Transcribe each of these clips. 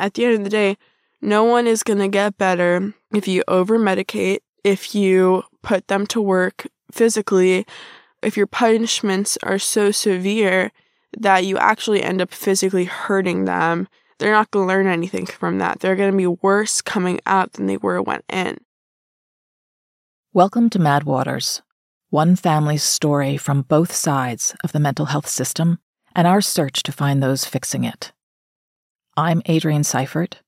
at the end of the day, no one is going to get better if you over medicate, if you put them to work physically, if your punishments are so severe that you actually end up physically hurting them. They're not going to learn anything from that. They're going to be worse coming out than they were when in. Welcome to Mad Waters, one family's story from both sides of the mental health system and our search to find those fixing it. I'm Adrian Seifert.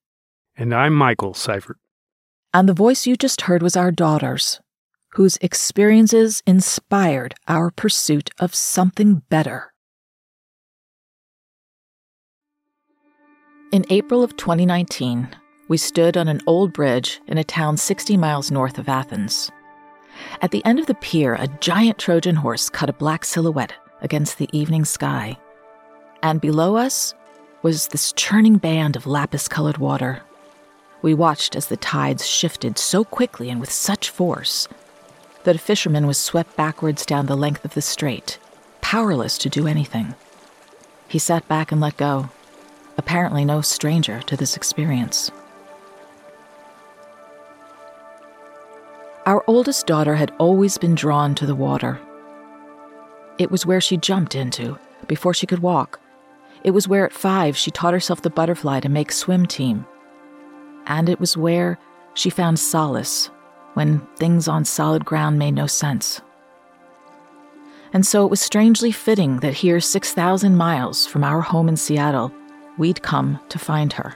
And I'm Michael Seifert. And the voice you just heard was our daughter's, whose experiences inspired our pursuit of something better. In April of 2019, we stood on an old bridge in a town 60 miles north of Athens. At the end of the pier, a giant Trojan horse cut a black silhouette against the evening sky. And below us was this churning band of lapis colored water. We watched as the tides shifted so quickly and with such force that a fisherman was swept backwards down the length of the strait, powerless to do anything. He sat back and let go, apparently no stranger to this experience. Our oldest daughter had always been drawn to the water. It was where she jumped into before she could walk. It was where at five she taught herself the butterfly to make swim team. And it was where she found solace when things on solid ground made no sense. And so it was strangely fitting that here, 6,000 miles from our home in Seattle, we'd come to find her.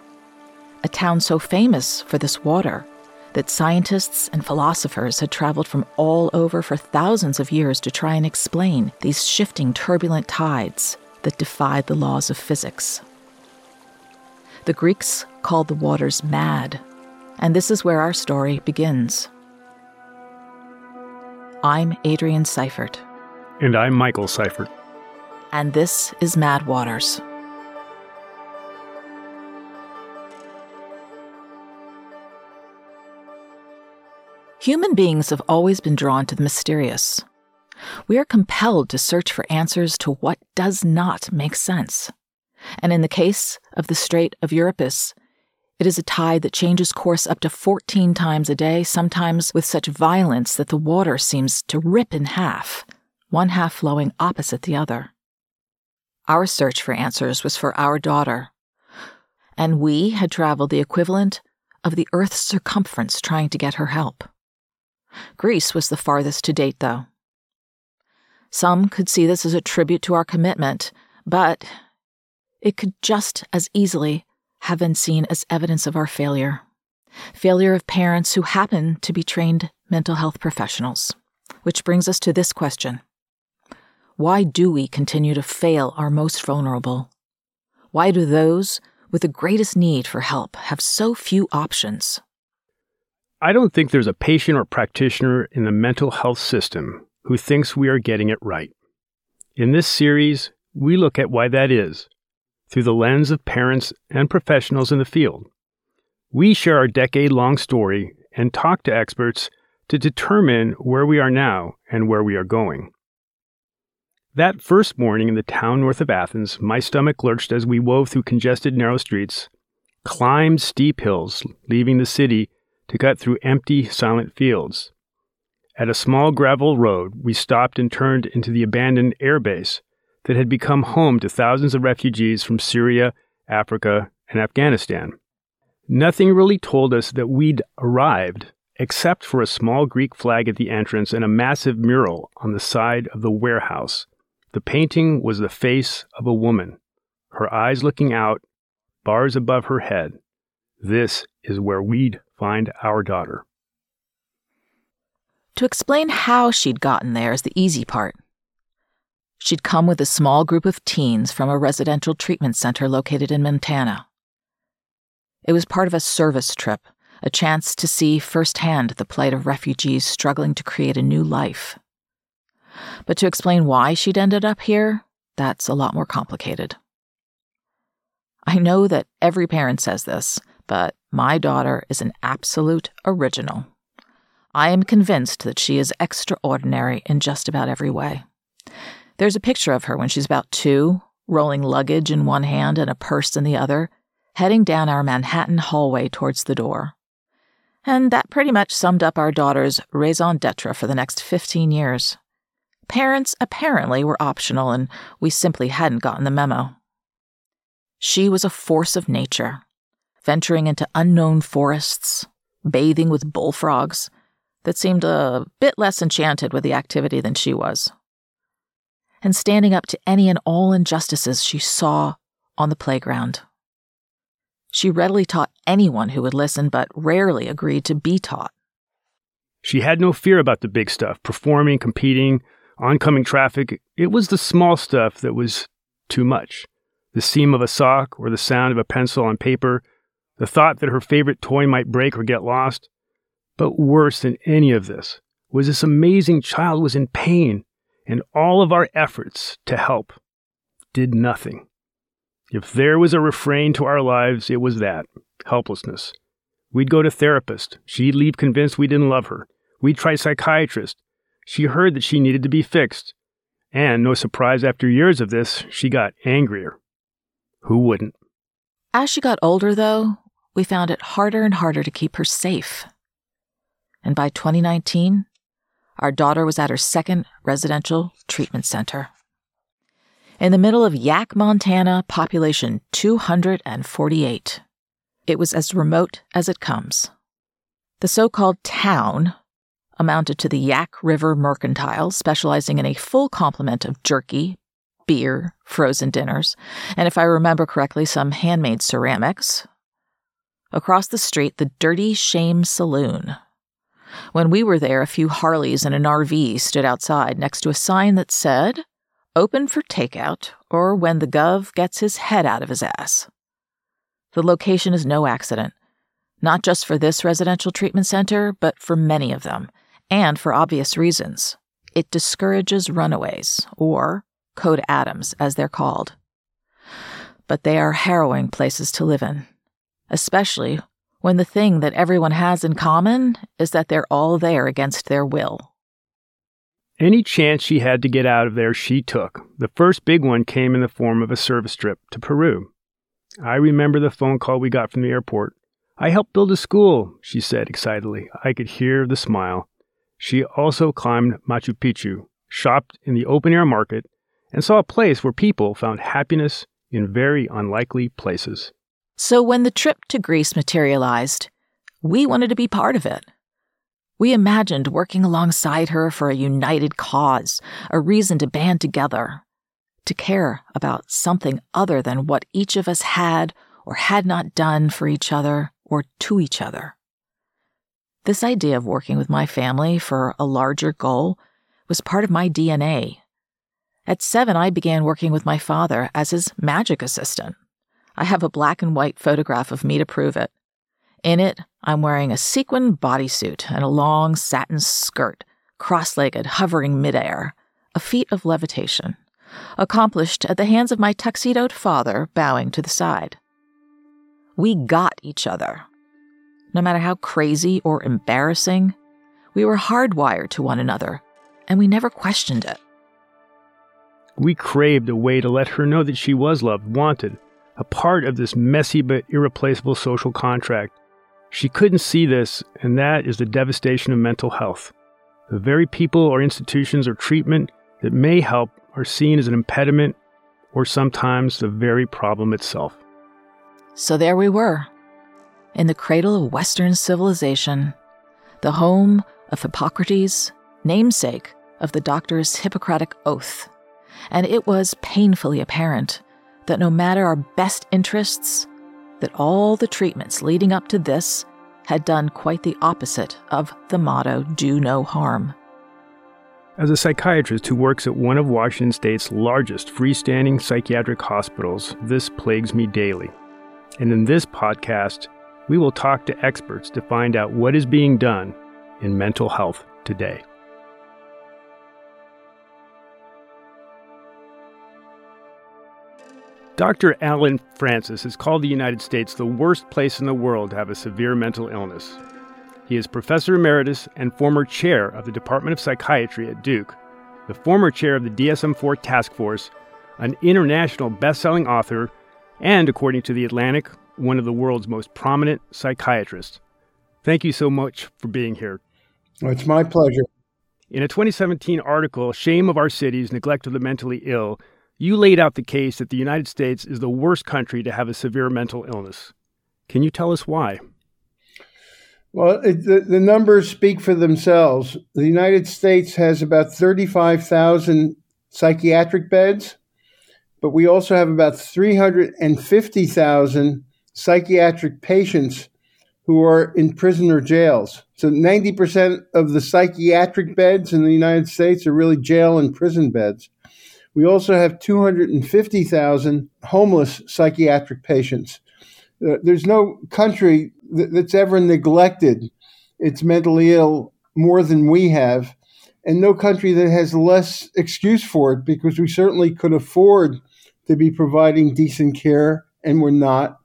A town so famous for this water that scientists and philosophers had traveled from all over for thousands of years to try and explain these shifting, turbulent tides that defied the laws of physics. The Greeks called the waters mad, and this is where our story begins. I'm Adrian Seifert. And I'm Michael Seifert. And this is Mad Waters. Human beings have always been drawn to the mysterious. We are compelled to search for answers to what does not make sense. And in the case of the Strait of Euripus, it is a tide that changes course up to 14 times a day, sometimes with such violence that the water seems to rip in half, one half flowing opposite the other. Our search for answers was for our daughter, and we had traveled the equivalent of the Earth's circumference trying to get her help. Greece was the farthest to date, though. Some could see this as a tribute to our commitment, but it could just as easily have been seen as evidence of our failure. Failure of parents who happen to be trained mental health professionals. Which brings us to this question Why do we continue to fail our most vulnerable? Why do those with the greatest need for help have so few options? I don't think there's a patient or practitioner in the mental health system who thinks we are getting it right. In this series, we look at why that is through the lens of parents and professionals in the field. We share our decade long story and talk to experts to determine where we are now and where we are going. That first morning in the town north of Athens, my stomach lurched as we wove through congested narrow streets, climbed steep hills, leaving the city to cut through empty, silent fields. At a small gravel road, we stopped and turned into the abandoned airbase that had become home to thousands of refugees from Syria, Africa, and Afghanistan. Nothing really told us that we'd arrived except for a small Greek flag at the entrance and a massive mural on the side of the warehouse. The painting was the face of a woman, her eyes looking out, bars above her head. This is where we'd find our daughter. To explain how she'd gotten there is the easy part. She'd come with a small group of teens from a residential treatment center located in Montana. It was part of a service trip, a chance to see firsthand the plight of refugees struggling to create a new life. But to explain why she'd ended up here, that's a lot more complicated. I know that every parent says this, but my daughter is an absolute original. I am convinced that she is extraordinary in just about every way. There's a picture of her when she's about two, rolling luggage in one hand and a purse in the other, heading down our Manhattan hallway towards the door. And that pretty much summed up our daughter's raison d'etre for the next 15 years. Parents apparently were optional, and we simply hadn't gotten the memo. She was a force of nature, venturing into unknown forests, bathing with bullfrogs, that seemed a bit less enchanted with the activity than she was, and standing up to any and all injustices she saw on the playground. She readily taught anyone who would listen, but rarely agreed to be taught. She had no fear about the big stuff performing, competing, oncoming traffic. It was the small stuff that was too much the seam of a sock or the sound of a pencil on paper, the thought that her favorite toy might break or get lost. But worse than any of this was this amazing child was in pain, and all of our efforts to help did nothing. If there was a refrain to our lives, it was that helplessness. We'd go to therapist. She'd leave convinced we didn't love her. We'd try psychiatrist. She heard that she needed to be fixed. And no surprise, after years of this, she got angrier. Who wouldn't? As she got older, though, we found it harder and harder to keep her safe. And by 2019, our daughter was at her second residential treatment center. In the middle of Yaak, Montana, population 248. It was as remote as it comes. The so called town amounted to the Yaak River Mercantile, specializing in a full complement of jerky, beer, frozen dinners, and if I remember correctly, some handmade ceramics. Across the street, the Dirty Shame Saloon. When we were there, a few Harleys and an RV stood outside next to a sign that said, Open for takeout or when the Gov gets his head out of his ass. The location is no accident, not just for this residential treatment center, but for many of them, and for obvious reasons. It discourages runaways, or Code Adams, as they're called. But they are harrowing places to live in, especially when the thing that everyone has in common is that they're all there against their will. Any chance she had to get out of there, she took. The first big one came in the form of a service trip to Peru. I remember the phone call we got from the airport. I helped build a school, she said excitedly. I could hear the smile. She also climbed Machu Picchu, shopped in the open air market, and saw a place where people found happiness in very unlikely places. So when the trip to Greece materialized, we wanted to be part of it. We imagined working alongside her for a united cause, a reason to band together, to care about something other than what each of us had or had not done for each other or to each other. This idea of working with my family for a larger goal was part of my DNA. At seven, I began working with my father as his magic assistant. I have a black and white photograph of me to prove it. In it, I'm wearing a sequin bodysuit and a long satin skirt, cross legged, hovering midair, a feat of levitation, accomplished at the hands of my tuxedoed father bowing to the side. We got each other. No matter how crazy or embarrassing, we were hardwired to one another, and we never questioned it. We craved a way to let her know that she was loved, wanted, a part of this messy but irreplaceable social contract she couldn't see this, and that is the devastation of mental health. The very people or institutions or treatment that may help are seen as an impediment or sometimes the very problem itself. So there we were, in the cradle of Western civilization, the home of Hippocrates, namesake of the doctor's Hippocratic oath. And it was painfully apparent that no matter our best interests, that all the treatments leading up to this had done quite the opposite of the motto do no harm. As a psychiatrist who works at one of Washington state's largest freestanding psychiatric hospitals, this plagues me daily. And in this podcast, we will talk to experts to find out what is being done in mental health today. Dr. Allen Frances has called the United States the worst place in the world to have a severe mental illness. He is professor emeritus and former chair of the Department of Psychiatry at Duke, the former chair of the DSM 4 task force, an international best selling author, and, according to The Atlantic, one of the world's most prominent psychiatrists. Thank you so much for being here. Well, it's my pleasure. In a 2017 article, Shame of Our Cities, Neglect of the Mentally Ill, you laid out the case that the United States is the worst country to have a severe mental illness. Can you tell us why? Well, it, the, the numbers speak for themselves. The United States has about 35,000 psychiatric beds, but we also have about 350,000 psychiatric patients who are in prison or jails. So 90% of the psychiatric beds in the United States are really jail and prison beds. We also have 250,000 homeless psychiatric patients. Uh, there's no country that's ever neglected its mentally ill more than we have, and no country that has less excuse for it because we certainly could afford to be providing decent care, and we're not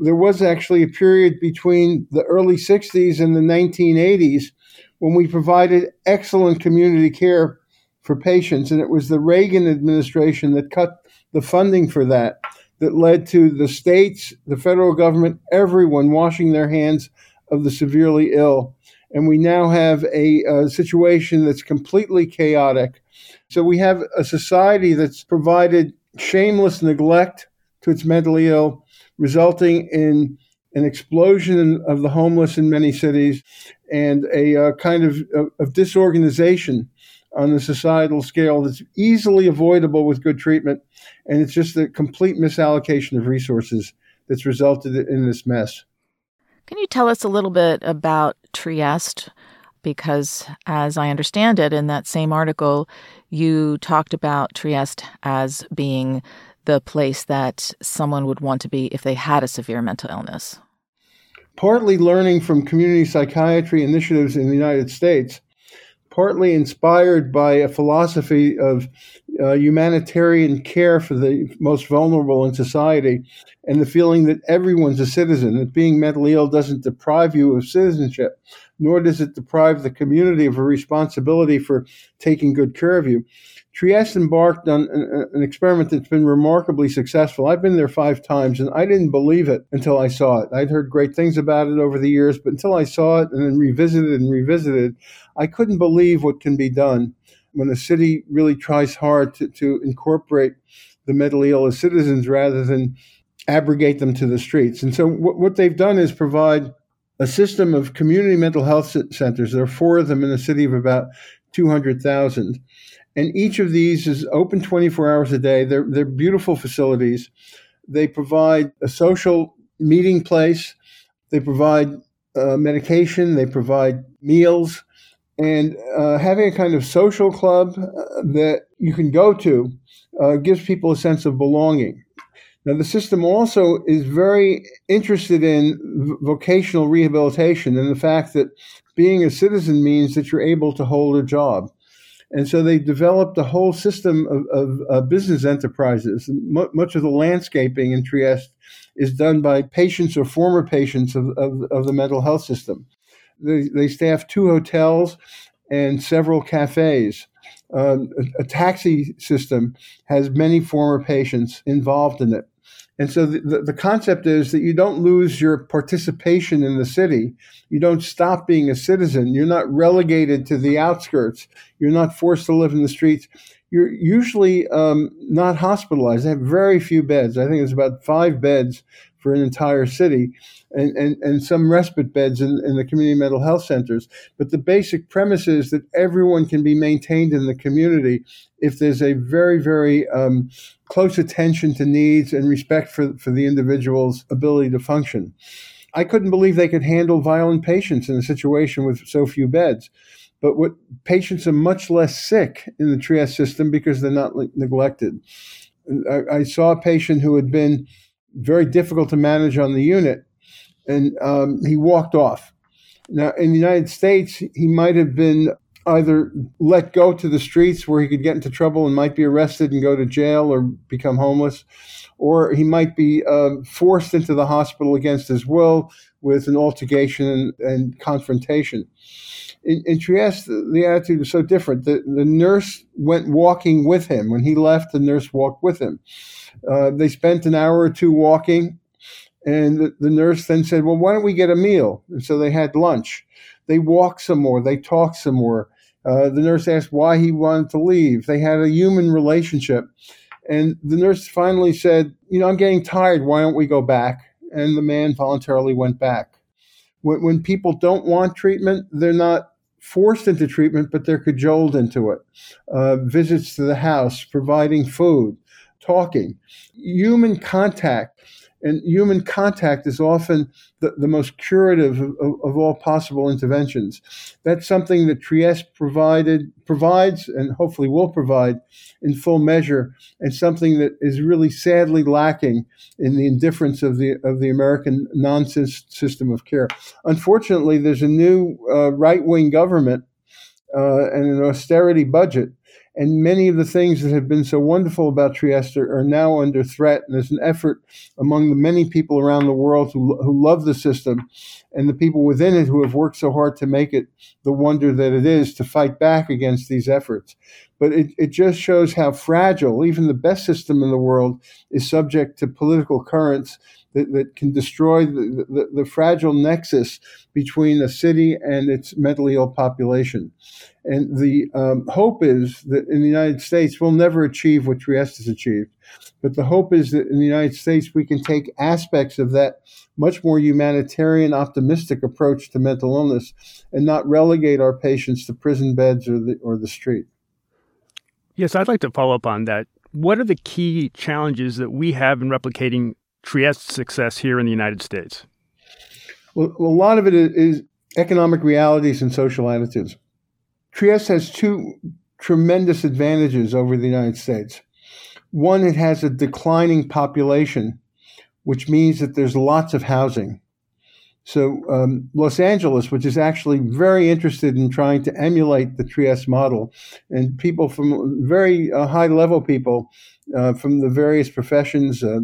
there was actually a period between the early 60s and the 1980s when we provided excellent community care for patients. And it was the Reagan administration that cut the funding for that, that led to the states, the federal government, everyone washing their hands of the severely ill. And we now have a, a situation that's completely chaotic. So we have a society that's provided shameless neglect to its mentally ill resulting in an explosion of the homeless in many cities and a uh, kind of, of, of disorganization on the societal scale that's easily avoidable with good treatment. And it's just a complete misallocation of resources that's resulted in this mess. Can you tell us a little bit about Trieste? Because, as I understand it, in that same article, you talked about Trieste as being the place that someone would want to be if they had a severe mental illness? Partly learning from community psychiatry initiatives in the United States, partly inspired by a philosophy of uh, humanitarian care for the most vulnerable in society, and the feeling that everyone's a citizen, that being mentally ill doesn't deprive you of citizenship, nor does it deprive the community of a responsibility for taking good care of you. Trieste embarked on an, an, experiment that's been remarkably successful. I've been there five times and I didn't believe it until I saw it. I'd heard great things about it over the years, but until I saw it and then revisited and revisited, I couldn't believe what can be done when a city really tries hard to, to incorporate the mentally ill as citizens rather than abrogate them to the streets. And so what, what they've done is provide a system of community mental health centers. There are four of them in a city of about 200,000 and each of these is open 24 hours a day. They're, they're beautiful facilities. They provide a social meeting place, they provide uh, medication, they provide meals, and uh, having a kind of social club uh, that you can go to uh, gives people a sense of belonging. Now, the system also is very interested in vocational rehabilitation and the fact that being a citizen means that you're able to hold a job. And so they developed a whole system of, of, business enterprises. M- much of the landscaping in Trieste is done by patients or former patients of, of, of the mental health system. They, they staff two hotels and several cafes. Um, a, a taxi system has many former patients involved in it. And so the, the, concept is that you don't lose your participation in the city. You don't stop being a citizen. You're not relegated to the outskirts. You're not forced to live in the streets. You're usually um, not hospitalized. They have very few beds. I think it's about five beds for an entire city, and, and, and some respite beds in, in the community mental health centers. But the basic premise is that everyone can be maintained in the community if there's a very, very um, close attention to needs and respect for, for the individual's ability to function. I couldn't believe they could handle violent patients in a situation with so few beds. But what patients are much less sick in the Trieste system because they're not neglected. I, I saw a patient who had been very difficult to manage on the unit, and um, he walked off. Now, in the United States, he might have been either let go to the streets where he could get into trouble and might be arrested and go to jail or become homeless, or he might be uh, forced into the hospital against his will with an altercation and, and confrontation. In, in, Trieste, the attitude was so different. The, the nurse went walking with him. When he left, the nurse walked with him. Uh, they spent an hour or two walking, And the, the nurse then said, Well, why don't we get a meal? And so they had lunch. They walked some more, they talked some more. Uh, the nurse asked why he wanted to leave. They had a human relationship. And the nurse finally said, You know, I'm getting tired. Why don't we go back? And the man voluntarily went back. When, when people don't want treatment, they're not forced into treatment, but they're cajoled into it. Uh, visits to the house, providing food, talking, human contact and human contact is often the, the most curative of, of, all possible interventions. That's something that Trieste provided, provides, and hopefully will provide in full measure, and something that is really sadly lacking in the indifference of the of the American nonsense system of care. Unfortunately, there's a new uh, right wing government uh, and an austerity budget and many of the things that have been so wonderful about Trieste are now under threat. And there's an effort among the many people around the world who, who love the system and the people within it who have worked so hard to make it the wonder that it is to fight back against these efforts. But it, it just shows how fragile even the best system in the world is subject to political currents that, that can destroy the, the, the fragile nexus between a city and its mentally ill population. And the um, hope is that in the United States, we'll never achieve what Trieste has achieved. But the hope is that in the United States, we can take aspects of that much more humanitarian, optimistic approach to mental illness and not relegate our patients to prison beds or the, or the street. Yes, I'd like to follow up on that. What are the key challenges that we have in replicating Trieste's success here in the United States? Well, a lot of it is economic realities and social attitudes. Trieste has two tremendous advantages over the United States. One, it has a declining population, which means that there's lots of housing. So, um, Los Angeles, which is actually very interested in trying to emulate the Trieste model, and people from very uh, high level people uh, from the various professions, uh,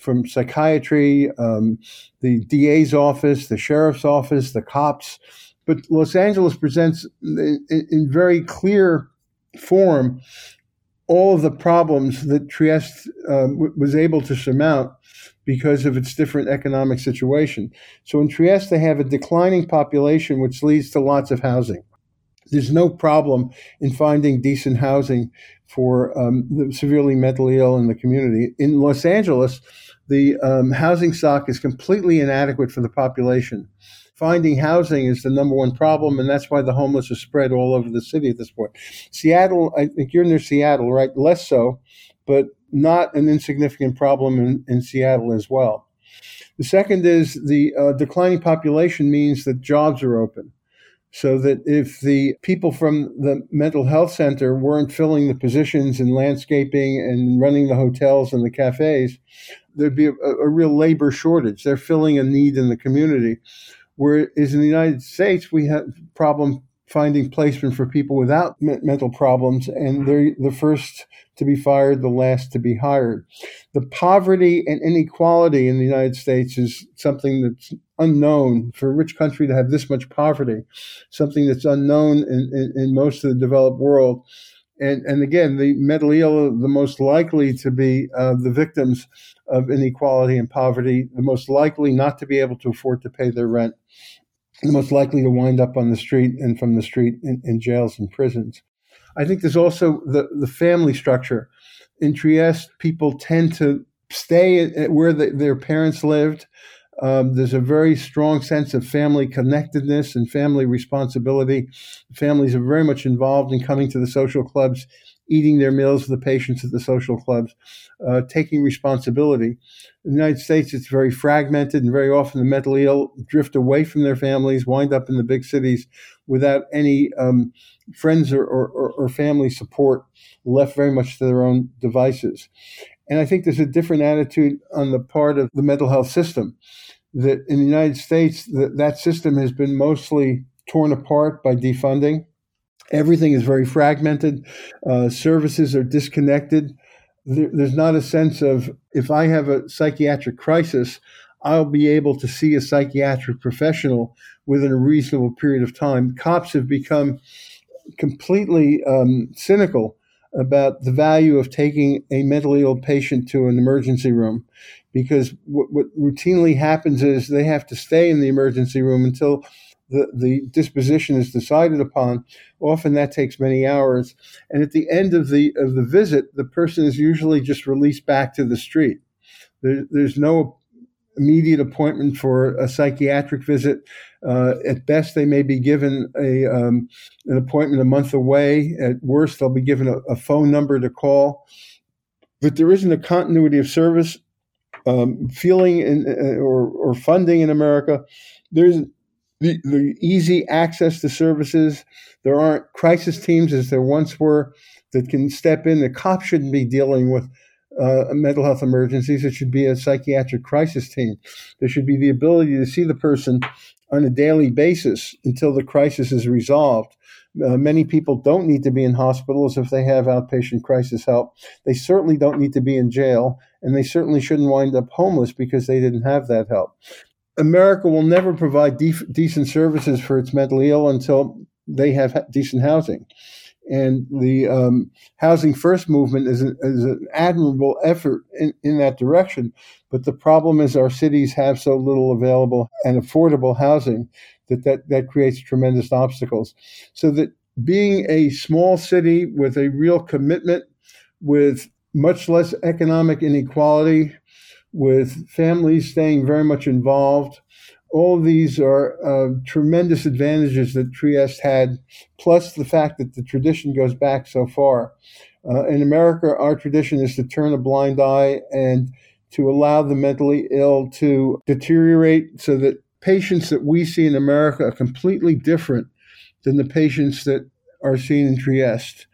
from psychiatry, um, the DA's office, the sheriff's office, the cops, but Los Angeles presents in, in very clear form all of the problems that Trieste uh, w- was able to surmount because of its different economic situation. So in Trieste, they have a declining population, which leads to lots of housing. There's no problem in finding decent housing for um, the severely mentally ill in the community. In Los Angeles, the um, housing stock is completely inadequate for the population finding housing is the number one problem, and that's why the homeless are spread all over the city at this point. Seattle, I think you're near Seattle, right? Less so, but not an insignificant problem in, in Seattle as well. The second is the uh, declining population means that jobs are open. So that if the people from the mental health center weren't filling the positions in landscaping and running the hotels and the cafes, there'd be a, a real labor shortage. They're filling a need in the community. Whereas in the United States, we have problem finding placement for people without me- mental problems, and they're the first to be fired, the last to be hired. The poverty and inequality in the United States is something that's unknown for a rich country to have this much poverty, something that's unknown in, in, in most of the developed world. And, and again, the mentally ill are the most likely to be uh, the victims of inequality and poverty, the most likely not to be able to afford to pay their rent, the most likely to wind up on the street and from the street in, in jails and prisons. I think there's also the, the family structure. In Trieste, people tend to stay at where the, their parents lived. Um, there's a very strong sense of family connectedness and family responsibility. Families are very much involved in coming to the social clubs, eating their meals with the patients at the social clubs, uh, taking responsibility. In the United States, it's very fragmented, and very often the mentally ill drift away from their families, wind up in the big cities without any um, friends or, or, or family support, left very much to their own devices. And I think there's a different attitude on the part of the mental health system. That in the United States, that, that system has been mostly torn apart by defunding Everything is very fragmented. Uh, services are disconnected. There, there's not a sense of if I have a psychiatric crisis, I'll be able to see a psychiatric professional within a reasonable period of time. Cops have become completely um, cynical about the value of taking a mentally ill patient to an emergency room because what, what routinely happens is they have to stay in the emergency room until the, the disposition is decided upon. Often that takes many hours. And at the end of the of the visit, the person is usually just released back to the street. There, there's no immediate appointment for a psychiatric visit. Uh, at best, they may be given a um, an appointment a month away. At worst, they'll be given a, a phone number to call. But there isn't a continuity of service um, feeling in, uh, or, or funding in America. There's the, the easy access to services. There aren't crisis teams as there once were that can step in. The cops shouldn't be dealing with uh, mental health emergencies. It should be a psychiatric crisis team. There should be the ability to see the person on a daily basis until the crisis is resolved. Uh, many people don't need to be in hospitals if they have outpatient crisis help. They certainly don't need to be in jail, and they certainly shouldn't wind up homeless because they didn't have that help. America will never provide def- decent services for its mentally ill until they have ha- decent housing. And the um, Housing First movement is, a, is an admirable effort in, in that direction. But the problem is our cities have so little available and affordable housing that that, that creates tremendous obstacles. So that being a small city with a real commitment, with much less economic inequality, with families staying very much involved. All of these are uh, tremendous advantages that Trieste had, plus the fact that the tradition goes back so far. Uh, in America, our tradition is to turn a blind eye and to allow the mentally ill to deteriorate so that patients that we see in America are completely different than the patients that are seen in Trieste.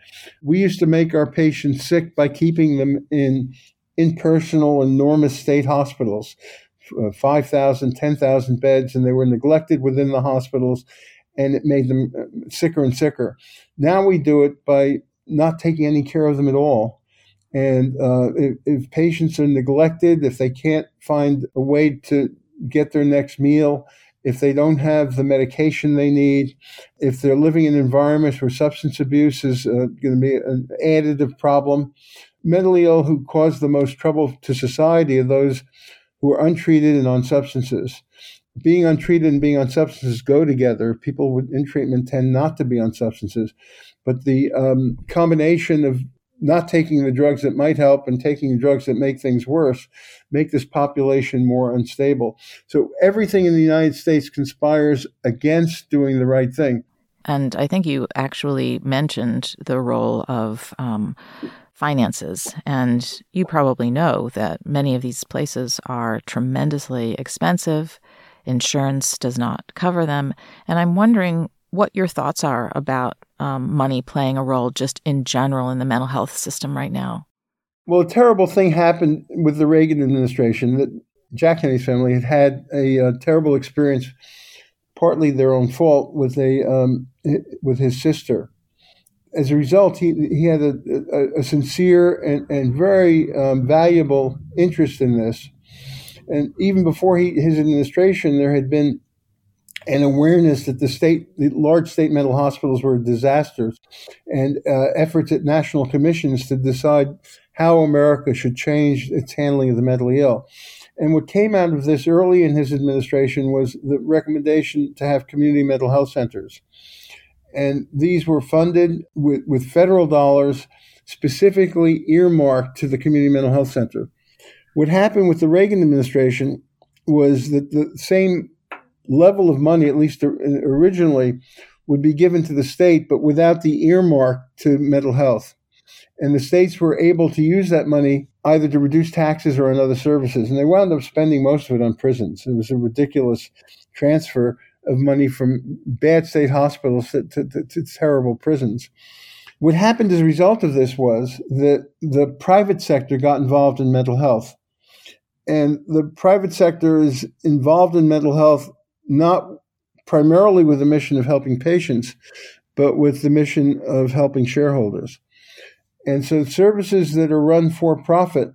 We used to make our patients sick by keeping them in impersonal, enormous state hospitals, uh, 5,000, 10,000 beds, and they were neglected within the hospitals, and it made them uh, sicker and sicker. Now we do it by not taking any care of them at all. And uh, if, if patients are neglected, if they can't find a way to get their next meal, if they don't have the medication they need, if they're living in environments where substance abuse is uh, going to be an additive problem, mentally ill who cause the most trouble to society are those who are untreated and on substances. Being untreated and being on substances go together. People in treatment tend not to be on substances, but the um, combination of not taking the drugs that might help and taking drugs that make things worse make this population more unstable. So everything in the United States conspires against doing the right thing. And I think you actually mentioned the role of um, finances. And you probably know that many of these places are tremendously expensive. Insurance does not cover them. And I'm wondering what your thoughts are about um, money playing a role just in general in the mental health system right now. Well, a terrible thing happened with the Reagan administration that Jack Kennedy's family had had a, a terrible experience, partly their own fault, with a um, with his sister as a result, he, he had a, a, a sincere and, and very um, valuable interest in this. And even before he, his administration, there had been an awareness that the state, the large state mental hospitals were disasters, and uh, efforts at national commissions to decide how America should change its handling of the mentally ill. And what came out of this early in his administration was the recommendation to have community mental health centers and these were funded with, with federal dollars specifically earmarked to the community mental health center. What happened with the Reagan administration was that the same level of money, at least originally, would be given to the state, but without the earmark to mental health. And the states were able to use that money either to reduce taxes or on other services. And they wound up spending most of it on prisons. It was a ridiculous transfer of money from bad state hospitals to, to, to, to terrible prisons. What happened as a result of this was that the private sector got involved in mental health. And the private sector is involved in mental health not primarily with the mission of helping patients, but with the mission of helping shareholders. And so services that are run for profit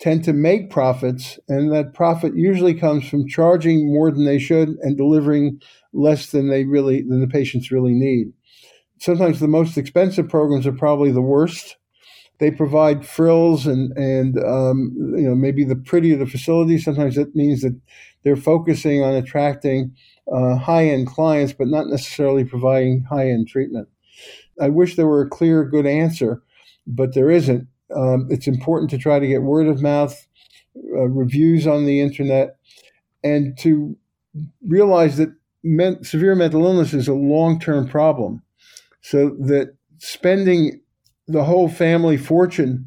tend to make profits, and that profit usually comes from charging more than they should and delivering less than they really than the patients really need. Sometimes the most expensive programs are probably the worst, they provide frills and and um, you know maybe the prettier the facility. Sometimes that means that they're focusing on attracting uh, high end clients, but not necessarily providing high end treatment. I wish there were a clear, good answer, but there isn't. Um, it's important to try to get word of mouth uh, reviews on the internet and to realize that men- severe mental illness is a long term problem. So that spending the whole family fortune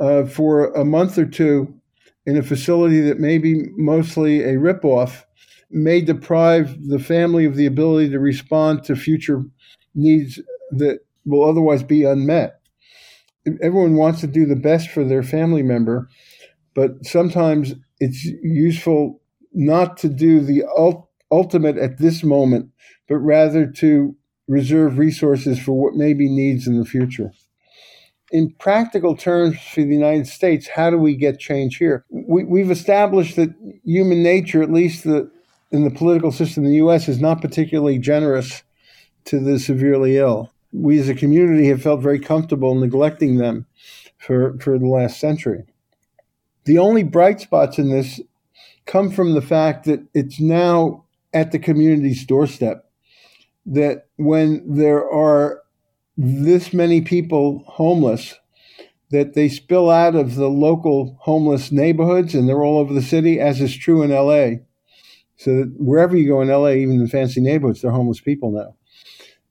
uh, for a month or two in a facility that may be mostly a ripoff may deprive the family of the ability to respond to future needs that will otherwise be unmet. Everyone wants to do the best for their family member, but sometimes it's useful not to do the ult- ultimate at this moment, but rather to reserve resources for what may be needs in the future. In practical terms for the United States, how do we get change here? We, have established that human nature, at least the, in the political system in the U.S., is not particularly generous to the severely ill. We as a community have felt very comfortable neglecting them for, for the last century. The only bright spots in this come from the fact that it's now at the community's doorstep. That when there are this many people homeless, that they spill out of the local homeless neighborhoods and they're all over the city, as is true in LA. So that wherever you go in LA, even in fancy neighborhoods, there are homeless people now.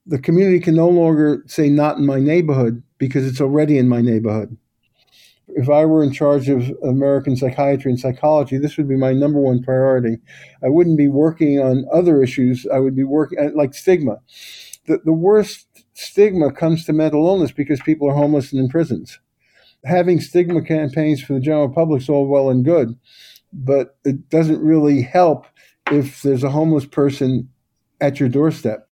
The community can no longer say, not in my neighborhood, because it's already in my neighborhood if I were in charge of American psychiatry and psychology, this would be my number one priority. I wouldn't be working on other issues. I would be working uh, like stigma. The, the worst stigma comes to mental illness because people are homeless and in prisons. Having stigma campaigns for the general public is all well and good, but it doesn't really help if there's a homeless person at your doorstep.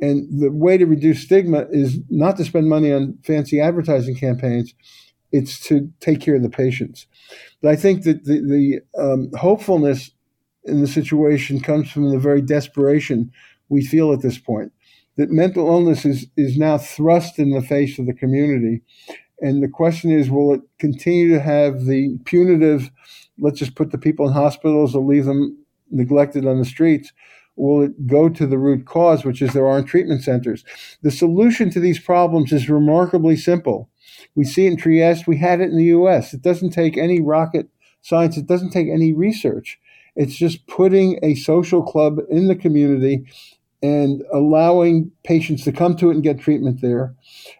And the way to reduce stigma is not to spend money on fancy advertising campaigns, it's to take care of the patients. But I think that the, the um, hopefulness in the situation comes from the very desperation we feel at this point. That mental illness is, is now thrust in the face of the community. And the question is will it continue to have the punitive, let's just put the people in hospitals or leave them neglected on the streets? Will it go to the root cause, which is there aren't treatment centers? The solution to these problems is remarkably simple we see it in Trieste. We had it in the U.S. It doesn't take any rocket science. It doesn't take any research. It's just putting a social club in the community and allowing patients to come to it and get treatment there.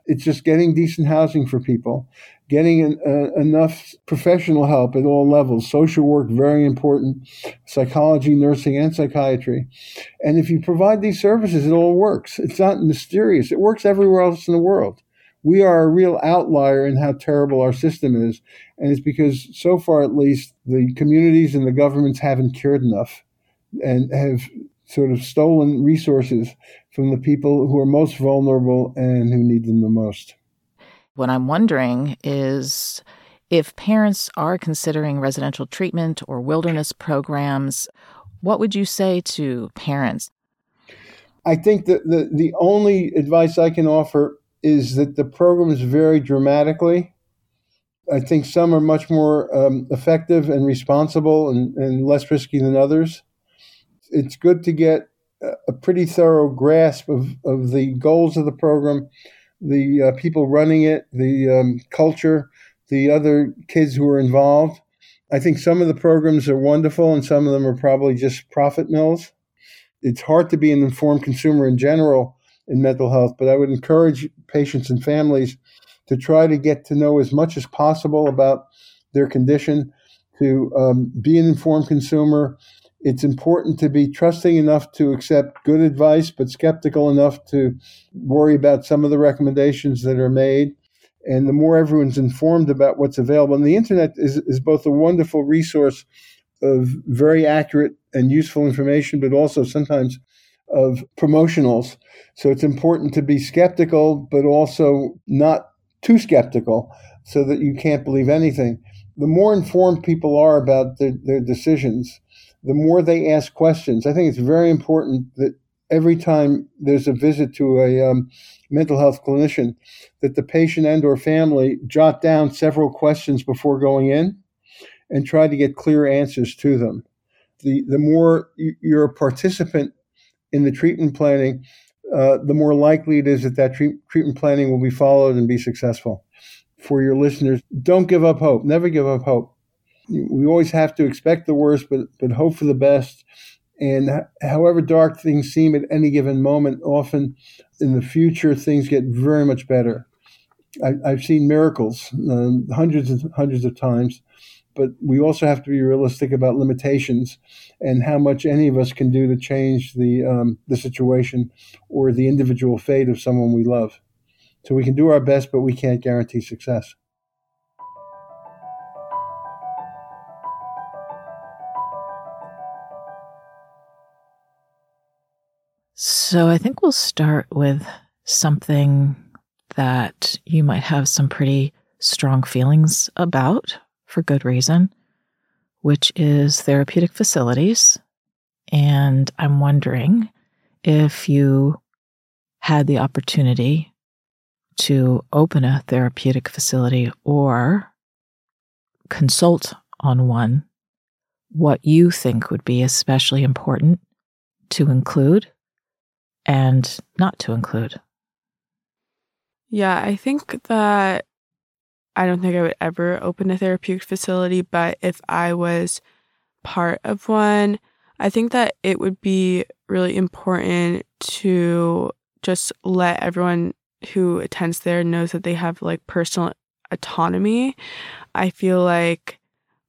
It's just getting decent housing for people, getting an, uh, enough professional help at all levels. Social work, very important, psychology, nursing, and psychiatry. And if you provide these services, it all works. It's not mysterious, it works everywhere else in the world we are a real outlier in how terrible our system is. And it's because, so far at least, the communities and the governments haven't cared enough and have sort of stolen resources from the people who are most vulnerable and who need them the most. What I'm wondering is if parents are considering residential treatment or wilderness programs, what would you say to parents? I think that the, the only advice I can offer is that the programs vary dramatically. I think some are much more um, effective and responsible and, and, less risky than others. It's good to get a pretty thorough grasp of, of the goals of the program, the uh, people running it, the um, culture, the other kids who are involved. I think some of the programs are wonderful and some of them are probably just profit mills. It's hard to be an informed consumer in general in mental health, but I would encourage patients and families to try to get to know as much as possible about their condition, to um, be an informed consumer. It's important to be trusting enough to accept good advice, but skeptical enough to worry about some of the recommendations that are made. And the more everyone's informed about what's available, and the internet is, is both a wonderful resource of very accurate and useful information, but also sometimes of promotionals. So it's important to be skeptical, but also not too skeptical so that you can't believe anything. The more informed people are about their, their decisions, the more they ask questions. I think it's very important that every time there's a visit to a um, mental health clinician that the patient and or family jot down several questions before going in and try to get clear answers to them. The, the more you're a participant in the treatment planning, uh, the more likely it is that that treat, treatment planning will be followed and be successful. For your listeners, don't give up hope. Never give up hope. We always have to expect the worst, but but hope for the best. And however dark things seem at any given moment, often in the future things get very much better. I, have seen miracles uh, hundreds and hundreds of times, but we also have to be realistic about limitations and how much any of us can do to change the um, the situation or the individual fate of someone we love. So we can do our best, but we can't guarantee success. So I think we'll start with something that you might have some pretty strong feelings about for good reason, which is therapeutic facilities. And I'm wondering if you had the opportunity to open a therapeutic facility or consult on one, what you think would be especially important to include and not to include. Yeah, I think that I don't think I would ever open a therapeutic facility, but if I was part of one, I think that it would be really important to just let everyone who attends there knows that they have like personal autonomy. I feel like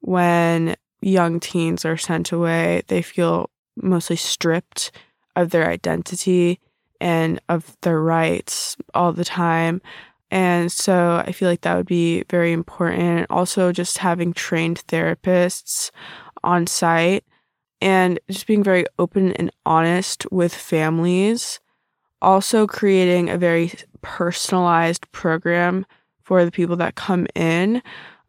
when young teens are sent away, they feel mostly stripped of their identity and of their rights all the time. And so I feel like that would be very important. Also, just having trained therapists on site and just being very open and honest with families. Also, creating a very personalized program for the people that come in.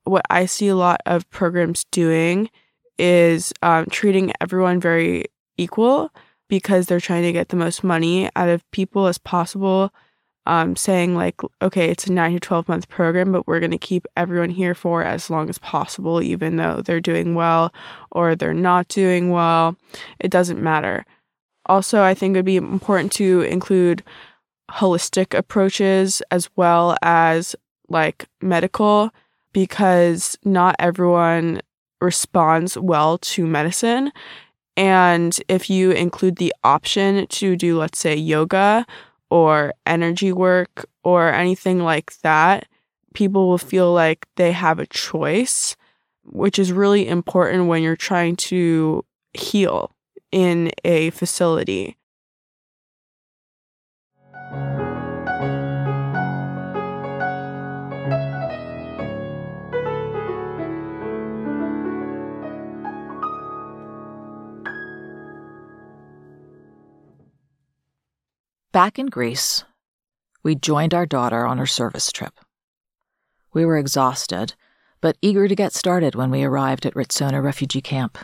What I see a lot of programs doing is um, treating everyone very equal because they're trying to get the most money out of people as possible um, saying like, okay, it's a nine to 12 month program, but we're going to keep everyone here for as long as possible, even though they're doing well or they're not doing well. It doesn't matter. Also, I think it would be important to include holistic approaches as well as like medical because not everyone responds well to medicine. And if you include the option to do, let's say, yoga or energy work or anything like that, people will feel like they have a choice, which is really important when you're trying to heal in a facility. Back in Greece, we joined our daughter on her service trip. We were exhausted, but eager to get started when we arrived at Ritsona refugee camp.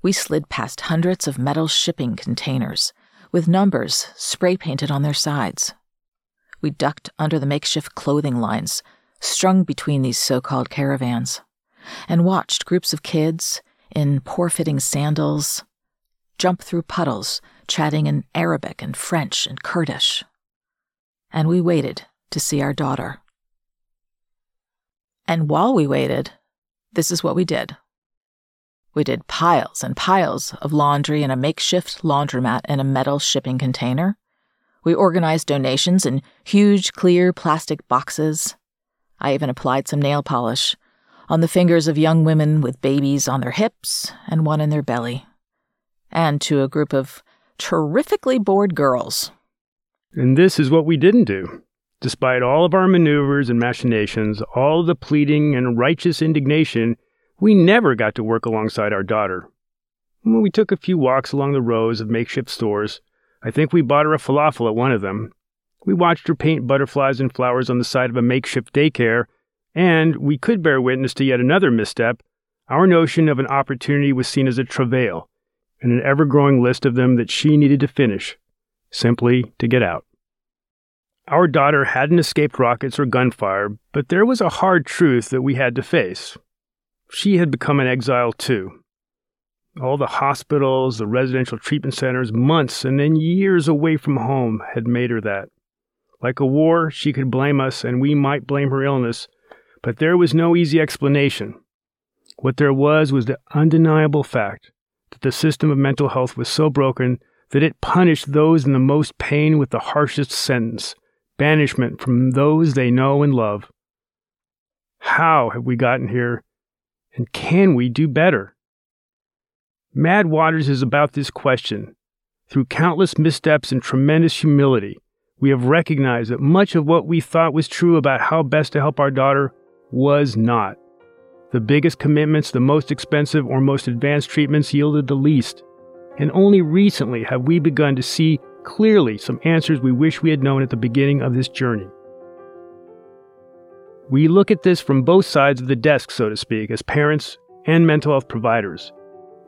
We slid past hundreds of metal shipping containers with numbers spray painted on their sides. We ducked under the makeshift clothing lines strung between these so called caravans and watched groups of kids in poor fitting sandals jump through puddles chatting in Arabic and French and Kurdish. And we waited to see our daughter. And while we waited, this is what we did. We did piles and piles of laundry in a makeshift laundromat in a metal shipping container. We organized donations in huge clear plastic boxes. I even applied some nail polish on the fingers of young women with babies on their hips and one in their belly, and to a group of terrifically bored girls. And this is what we didn't do. Despite all of our maneuvers and machinations, all the pleading and righteous indignation, we never got to work alongside our daughter. When we took a few walks along the rows of makeshift stores, I think we bought her a falafel at one of them. We watched her paint butterflies and flowers on the side of a makeshift daycare, and we could bear witness to yet another misstep. Our notion of an opportunity was seen as a travail, and an ever growing list of them that she needed to finish, simply to get out. Our daughter hadn't escaped rockets or gunfire, but there was a hard truth that we had to face. She had become an exile too. All the hospitals, the residential treatment centers, months and then years away from home had made her that. Like a war, she could blame us and we might blame her illness, but there was no easy explanation. What there was was the undeniable fact that the system of mental health was so broken that it punished those in the most pain with the harshest sentence banishment from those they know and love. How have we gotten here, and can we do better? Mad Waters is about this question. Through countless missteps and tremendous humility, we have recognized that much of what we thought was true about how best to help our daughter was not. The biggest commitments, the most expensive or most advanced treatments yielded the least. And only recently have we begun to see clearly some answers we wish we had known at the beginning of this journey. We look at this from both sides of the desk, so to speak, as parents and mental health providers.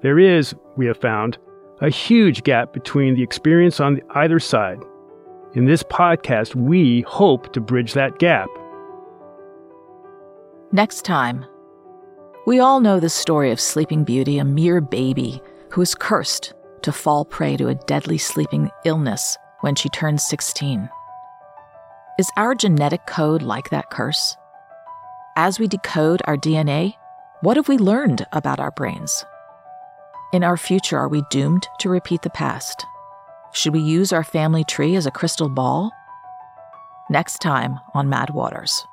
There is, we have found, a huge gap between the experience on either side. In this podcast, we hope to bridge that gap. Next time, we all know the story of Sleeping Beauty, a mere baby who is cursed to fall prey to a deadly sleeping illness when she turns 16. Is our genetic code like that curse? As we decode our DNA, what have we learned about our brains? In our future, are we doomed to repeat the past? Should we use our family tree as a crystal ball? Next time on Mad Waters.